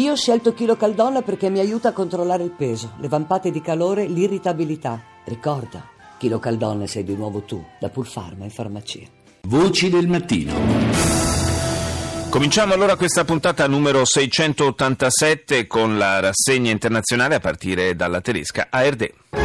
Io ho scelto Chilo Caldonna perché mi aiuta a controllare il peso, le vampate di calore, l'irritabilità. Ricorda, Chilo Caldonna sei di nuovo tu, da Pulfarma in farmacia. Voci del mattino. Cominciamo allora questa puntata numero 687 con la rassegna internazionale a partire dalla tedesca ARD.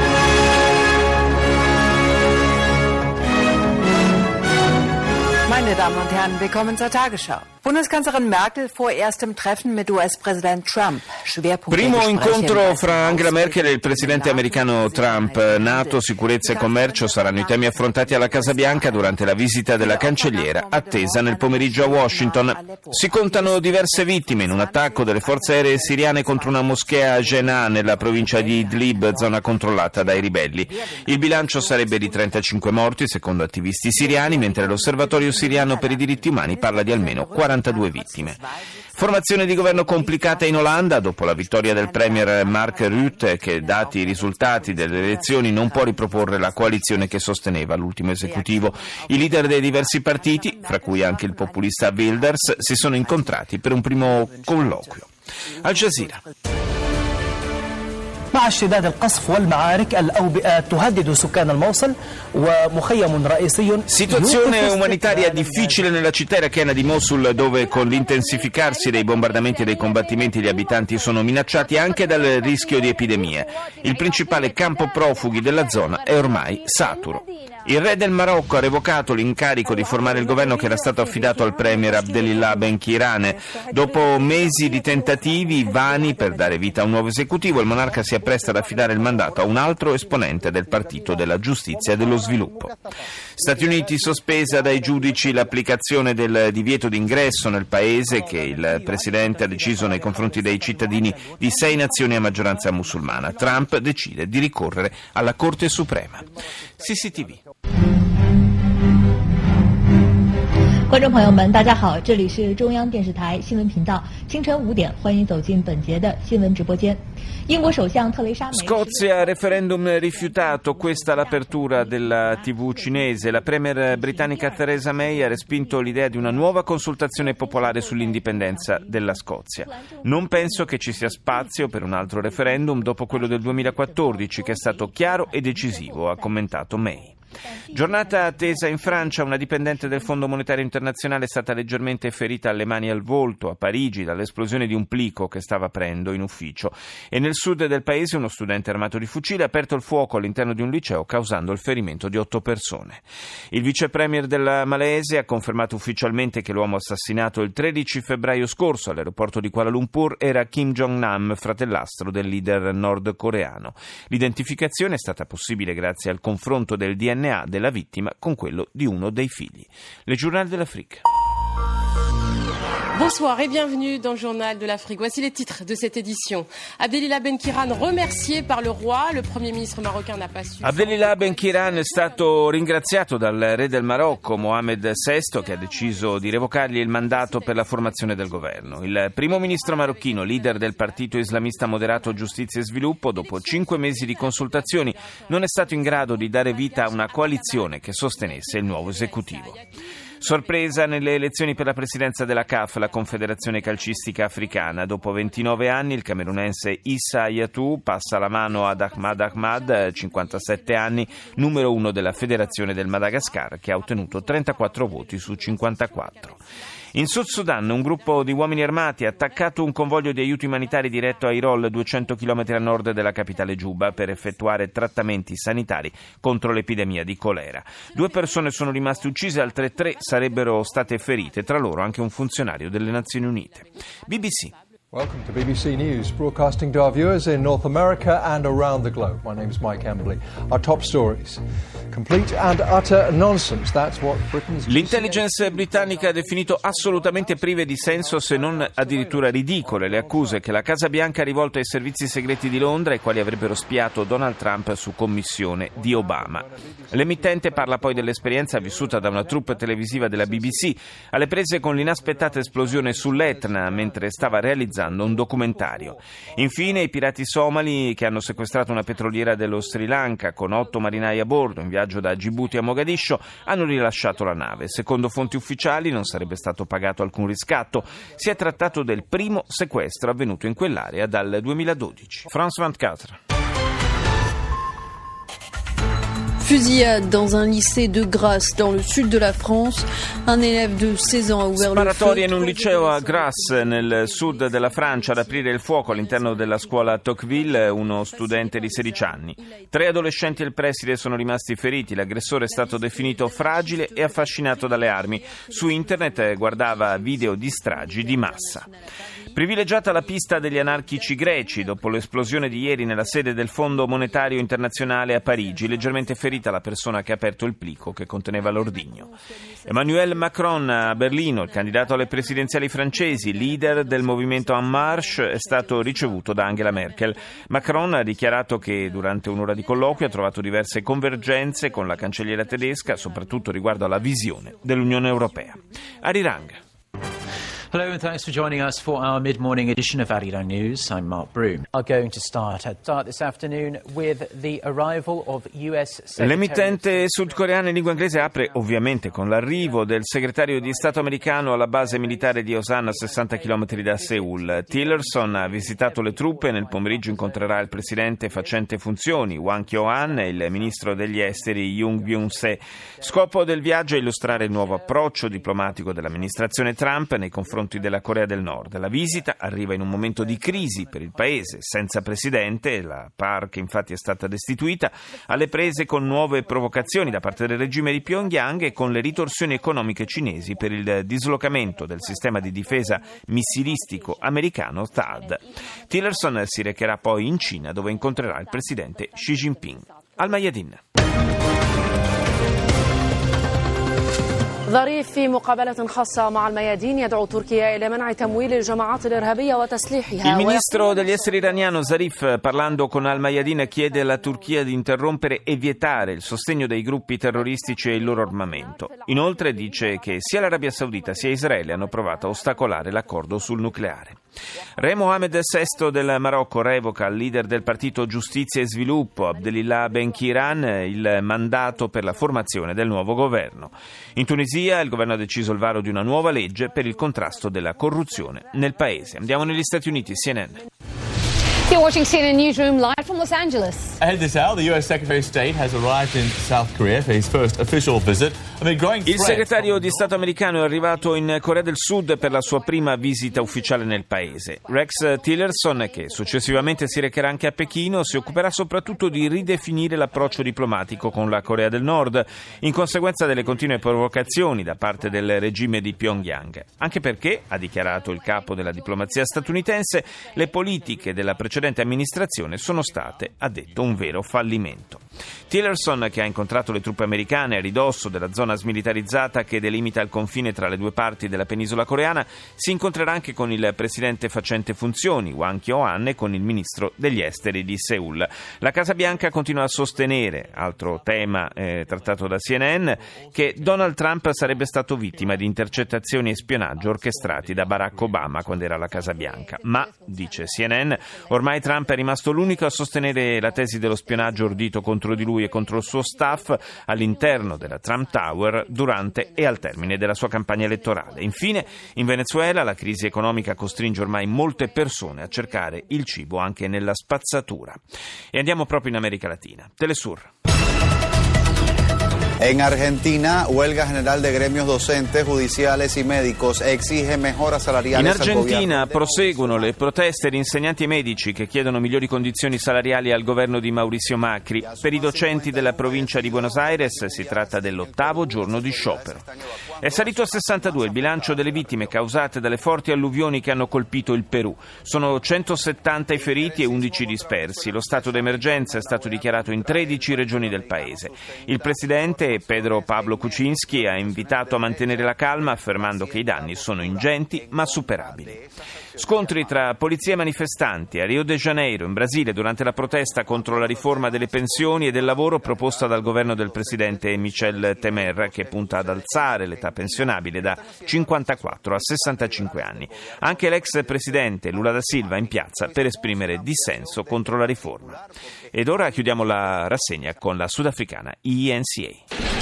Meine Damen und Herren, willkommen zur Tagesschau. Bundeskanzlerin Merkel vor erstem Treffen mit US-Präsident Trump. Schwerpunkt Primo incontro fra Angela Merkel e il presidente americano Trump. NATO, sicurezza e commercio saranno i temi affrontati alla Casa Bianca durante la visita della cancelliera, attesa nel pomeriggio a Washington. Si contano diverse vittime in un attacco delle forze aeree siriane contro una moschea a Jenah, nella provincia di Idlib, zona controllata dai ribelli. Il bilancio sarebbe di 35 morti, secondo attivisti siriani, mentre l'osservatorio siriano per i diritti umani parla di almeno 40 42 vittime. Formazione di governo complicata in Olanda dopo la vittoria del premier Mark Rutte che, dati i risultati delle elezioni, non può riproporre la coalizione che sosteneva l'ultimo esecutivo. I leader dei diversi partiti, fra cui anche il populista Wilders, si sono incontrati per un primo colloquio. Al Jazeera. مع اشتداد القصف والمعارك الأوبئة تهدد سكان الموصل ومخيم رئيسي Situazione umanitaria difficile nella città irachena di Mosul dove con l'intensificarsi dei bombardamenti e dei combattimenti gli abitanti sono minacciati anche dal rischio di epidemie. Il principale campo profughi della zona è ormai saturo. Il re del Marocco ha revocato l'incarico di formare il governo che era stato affidato al premier Abdelillah Ben Kirane. Dopo mesi di tentativi vani per dare vita a un nuovo esecutivo, il monarca si appresta ad affidare il mandato a un altro esponente del Partito della Giustizia e dello Sviluppo. Stati Uniti sospesa dai giudici l'applicazione del divieto d'ingresso nel paese che il presidente ha deciso nei confronti dei cittadini di sei nazioni a maggioranza musulmana. Trump decide di ricorrere alla Corte Suprema. CCTV. 观众朋友们，大家好，这里是中央电视台新闻频道，清晨五点，欢迎走进本节的新闻直播间。英国首相特蕾莎梅 Scozia, referendum rifiutato, questa è l'apertura della TV cinese. La premier britannica Theresa May ha respinto l'idea di una nuova consultazione popolare sull'indipendenza della Scozia. Non penso che ci sia spazio per un altro referendum dopo quello del 2014 che è stato chiaro e decisivo, ha commentato May. Giornata attesa in Francia, una dipendente del Fondo Monetario Internazionale è stata leggermente ferita alle mani e al volto a Parigi dall'esplosione di un plico che stava aprendo in ufficio e nel sud del paese uno studente armato di fucile ha aperto il fuoco all'interno di un liceo causando il ferimento di otto persone. Il vice premier della Malesia ha confermato ufficialmente che l'uomo assassinato il 13 febbraio scorso all'aeroporto di Kuala Lumpur era Kim Jong-nam, fratellastro del leader nordcoreano. L'identificazione è stata possibile grazie al confronto del DNA DNA della vittima con quello di uno dei figli. Le giornali dell'Africa. Bonsoir et bienvenue dans le journal de l'Afrique. Voici les titres de cette édition. Abdelillah Ben Kiran remercié par le roi. Le premier ministre marocain n'a pas su. Abdelillah Ben Kiran è stato ringraziato dal re del Marocco, Mohamed VI, che ha deciso di revocargli il mandato per la formazione del governo. Il primo ministro marocchino, leader del partito islamista moderato Giustizia e Sviluppo, dopo cinque mesi di consultazioni, non è stato in grado di dare vita a una coalizione che sostenesse il nuovo esecutivo. Sorpresa nelle elezioni per la presidenza della CAF, la Confederazione Calcistica Africana. Dopo 29 anni il camerunense Issa Ayatou passa la mano ad Ahmad Ahmad, 57 anni, numero uno della Federazione del Madagascar, che ha ottenuto 34 voti su 54. In Sud Sudan un gruppo di uomini armati ha attaccato un convoglio di aiuti umanitari diretto a Irol, 200 km a nord della capitale Giuba, per effettuare trattamenti sanitari contro l'epidemia di colera. Due persone sono rimaste uccise, altre tre sarebbero state ferite, tra loro anche un funzionario delle Nazioni Unite. BBC. Welcome to BBC News, broadcasting to our viewers in North America and around the globe. My name is Mike Embley. Our top stories. Complete and utter nonsense. That's what Britain's. L'intelligence britannica ha definito assolutamente prive di senso, se non addirittura ridicole, le accuse che la Casa Bianca ha rivolto ai servizi segreti di Londra, i quali avrebbero spiato Donald Trump su commissione di Obama. L'emittente parla poi dell'esperienza vissuta da una troupe televisiva della BBC alle prese con l'inaspettata esplosione sull'Etna mentre stava realizzando un documentario. Infine i pirati somali che hanno sequestrato una petroliera dello Sri Lanka con otto marinai a bordo in viaggio da Djibouti a Mogadiscio hanno rilasciato la nave. Secondo fonti ufficiali non sarebbe stato pagato alcun riscatto. Si è trattato del primo sequestro avvenuto in quell'area dal 2012. France 24. Fusillade dans un lycée de Grasse, dans le sud de la France. Un élève de 16 ans a ouvert le feu. In un liceo a Grasse, nel sud della Francia, ad aprire il fuoco all'interno della scuola Tocqueville, uno studente di 16 anni. Tre adolescenti e il preside sono rimasti feriti. L'aggressore è stato definito fragile e affascinato dalle armi. Su internet guardava video di stragi di massa. Privilegiata la pista degli anarchici greci dopo l'esplosione di ieri nella sede del Fondo Monetario Internazionale a Parigi, leggermente ferita la persona che ha aperto il plico che conteneva l'ordigno. Emmanuel Macron a Berlino, il candidato alle presidenziali francesi, leader del movimento En Marche, è stato ricevuto da Angela Merkel. Macron ha dichiarato che durante un'ora di colloquio ha trovato diverse convergenze con la cancelliera tedesca, soprattutto riguardo alla visione dell'Unione Europea. Arirang. Hello and thanks for joining us for our mid-morning edition of Arirang News. I'm Mark Broom. Are going to start at start this afternoon with the arrival of US L'emittente sudcoreana in lingua inglese apre ovviamente con l'arrivo del segretario di Stato americano alla base militare di Osan a 60 km da Seoul. Tillerson ha visitato le truppe e nel pomeriggio incontrerà il presidente facente funzioni Wang Kyo-an e il ministro degli esteri Yoon Byung-se. Scopo del viaggio è illustrare il nuovo approccio diplomatico dell'amministrazione Trump nei confronti della Corea del Nord. La visita arriva in un momento di crisi per il paese, senza presidente, la PARC infatti è stata destituita, alle prese con nuove provocazioni da parte del regime di Pyongyang e con le ritorsioni economiche cinesi per il dislocamento del sistema di difesa missilistico americano THAAD. Tillerson si recherà poi in Cina dove incontrerà il presidente Xi Jinping. Al Mayadin. ظريف في مقابلة خاصة مع الميادين يدعو تركيا إلى منع تمويل الجماعات الإرهابية وتسليحها Il ministro degli esteri iraniano Zarif, parlando con Al-Mayadin, chiede alla Turchia di interrompere e vietare il sostegno dei gruppi terroristici e il loro armamento. Inoltre dice che sia l'Arabia Saudita sia Israele hanno provato a ostacolare l'accordo sul nucleare. Re Mohammed VI del Marocco revoca al leader del partito Giustizia e Sviluppo, Abdelillah Ben Kiran, il mandato per la formazione del nuovo governo. In Tunisia il governo ha deciso il varo di una nuova legge per il contrasto della corruzione nel paese. Andiamo negli Stati Uniti, CNN. You're watching CNN Newsroom live from Los Angeles. Ahead this hour, the U.S. Secretary of State has arrived in South Korea for his first official visit. Il segretario di Stato americano è arrivato in Corea del Sud per la sua prima visita ufficiale nel paese. Rex Tillerson, che successivamente si recherà anche a Pechino, si occuperà soprattutto di ridefinire l'approccio diplomatico con la Corea del Nord, in conseguenza delle continue provocazioni da parte del regime di Pyongyang. Anche perché, ha dichiarato il capo della diplomazia statunitense, le politiche della precedente amministrazione sono state, ha detto, un vero fallimento. Tillerson, che ha incontrato le truppe americane a ridosso della zona smilitarizzata che delimita il confine tra le due parti della penisola coreana, si incontrerà anche con il presidente facente funzioni, Wang Kyo-an, e con il ministro degli esteri di Seoul. La Casa Bianca continua a sostenere, altro tema eh, trattato da CNN, che Donald Trump sarebbe stato vittima di intercettazioni e spionaggio orchestrati da Barack Obama quando era alla Casa Bianca. Ma, dice CNN, ormai Trump è rimasto l'unico a sostenere la tesi dello spionaggio ordito contro di lui e contro il suo staff all'interno della Trump Tower durante e al termine della sua campagna elettorale. Infine, in Venezuela la crisi economica costringe ormai molte persone a cercare il cibo anche nella spazzatura. E andiamo proprio in America Latina. Telesur. En Argentina, huelga general de gremios docentes, judiciales y médicos exige mejoras In salariales al Argentina proseguono le proteste di insegnanti e medici che chiedono migliori condizioni salariali al governo di Mauricio Macri. Per i docenti della provincia di Buenos Aires si tratta dell'ottavo giorno di sciopero. È salito a 62 il bilancio delle vittime causate dalle forti alluvioni che hanno colpito il Perù. Sono 170 i feriti e 11 dispersi. Lo stato d'emergenza è stato dichiarato in 13 regioni del paese. Il presidente Pedro Pablo Kuczynski ha invitato a mantenere la calma affermando che i danni sono ingenti ma superabili. Scontri tra polizia e manifestanti a Rio de Janeiro, in Brasile, durante la protesta contro la riforma delle pensioni e del lavoro proposta dal governo del presidente Michel Temer, che punta ad alzare l'età pensionabile da 54 a 65 anni. Anche l'ex presidente Lula da Silva in piazza per esprimere dissenso contro la riforma. Ed ora chiudiamo la rassegna con la sudafricana ENCA.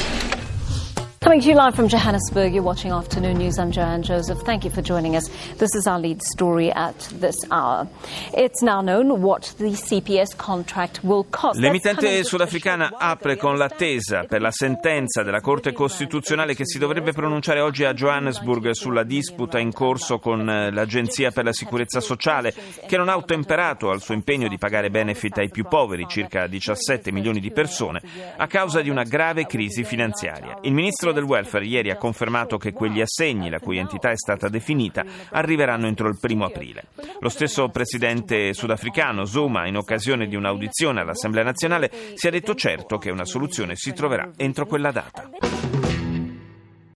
Coming to you live from Johannesburg, you're watching Afternoon News. I'm Joanne Joseph. Thank you for joining us. This is our lead story at this hour. It's now known what the CPS contract will cost. L'emittente sudafricana apre con l'attesa per la sentenza della Corte Costituzionale che si dovrebbe pronunciare oggi a Johannesburg sulla disputa in corso con eh, l'Agenzia per la Sicurezza Sociale che non ha ottemperato al suo impegno di pagare benefit ai più poveri, circa 17 milioni di persone, a causa di una grave crisi finanziaria. Il ministro del welfare ieri ha confermato che quegli assegni, la cui entità è stata definita, arriveranno entro il primo aprile. Lo stesso presidente sudafricano Zuma, in occasione di un'audizione all'Assemblea nazionale, si è detto certo che una soluzione si troverà entro quella data.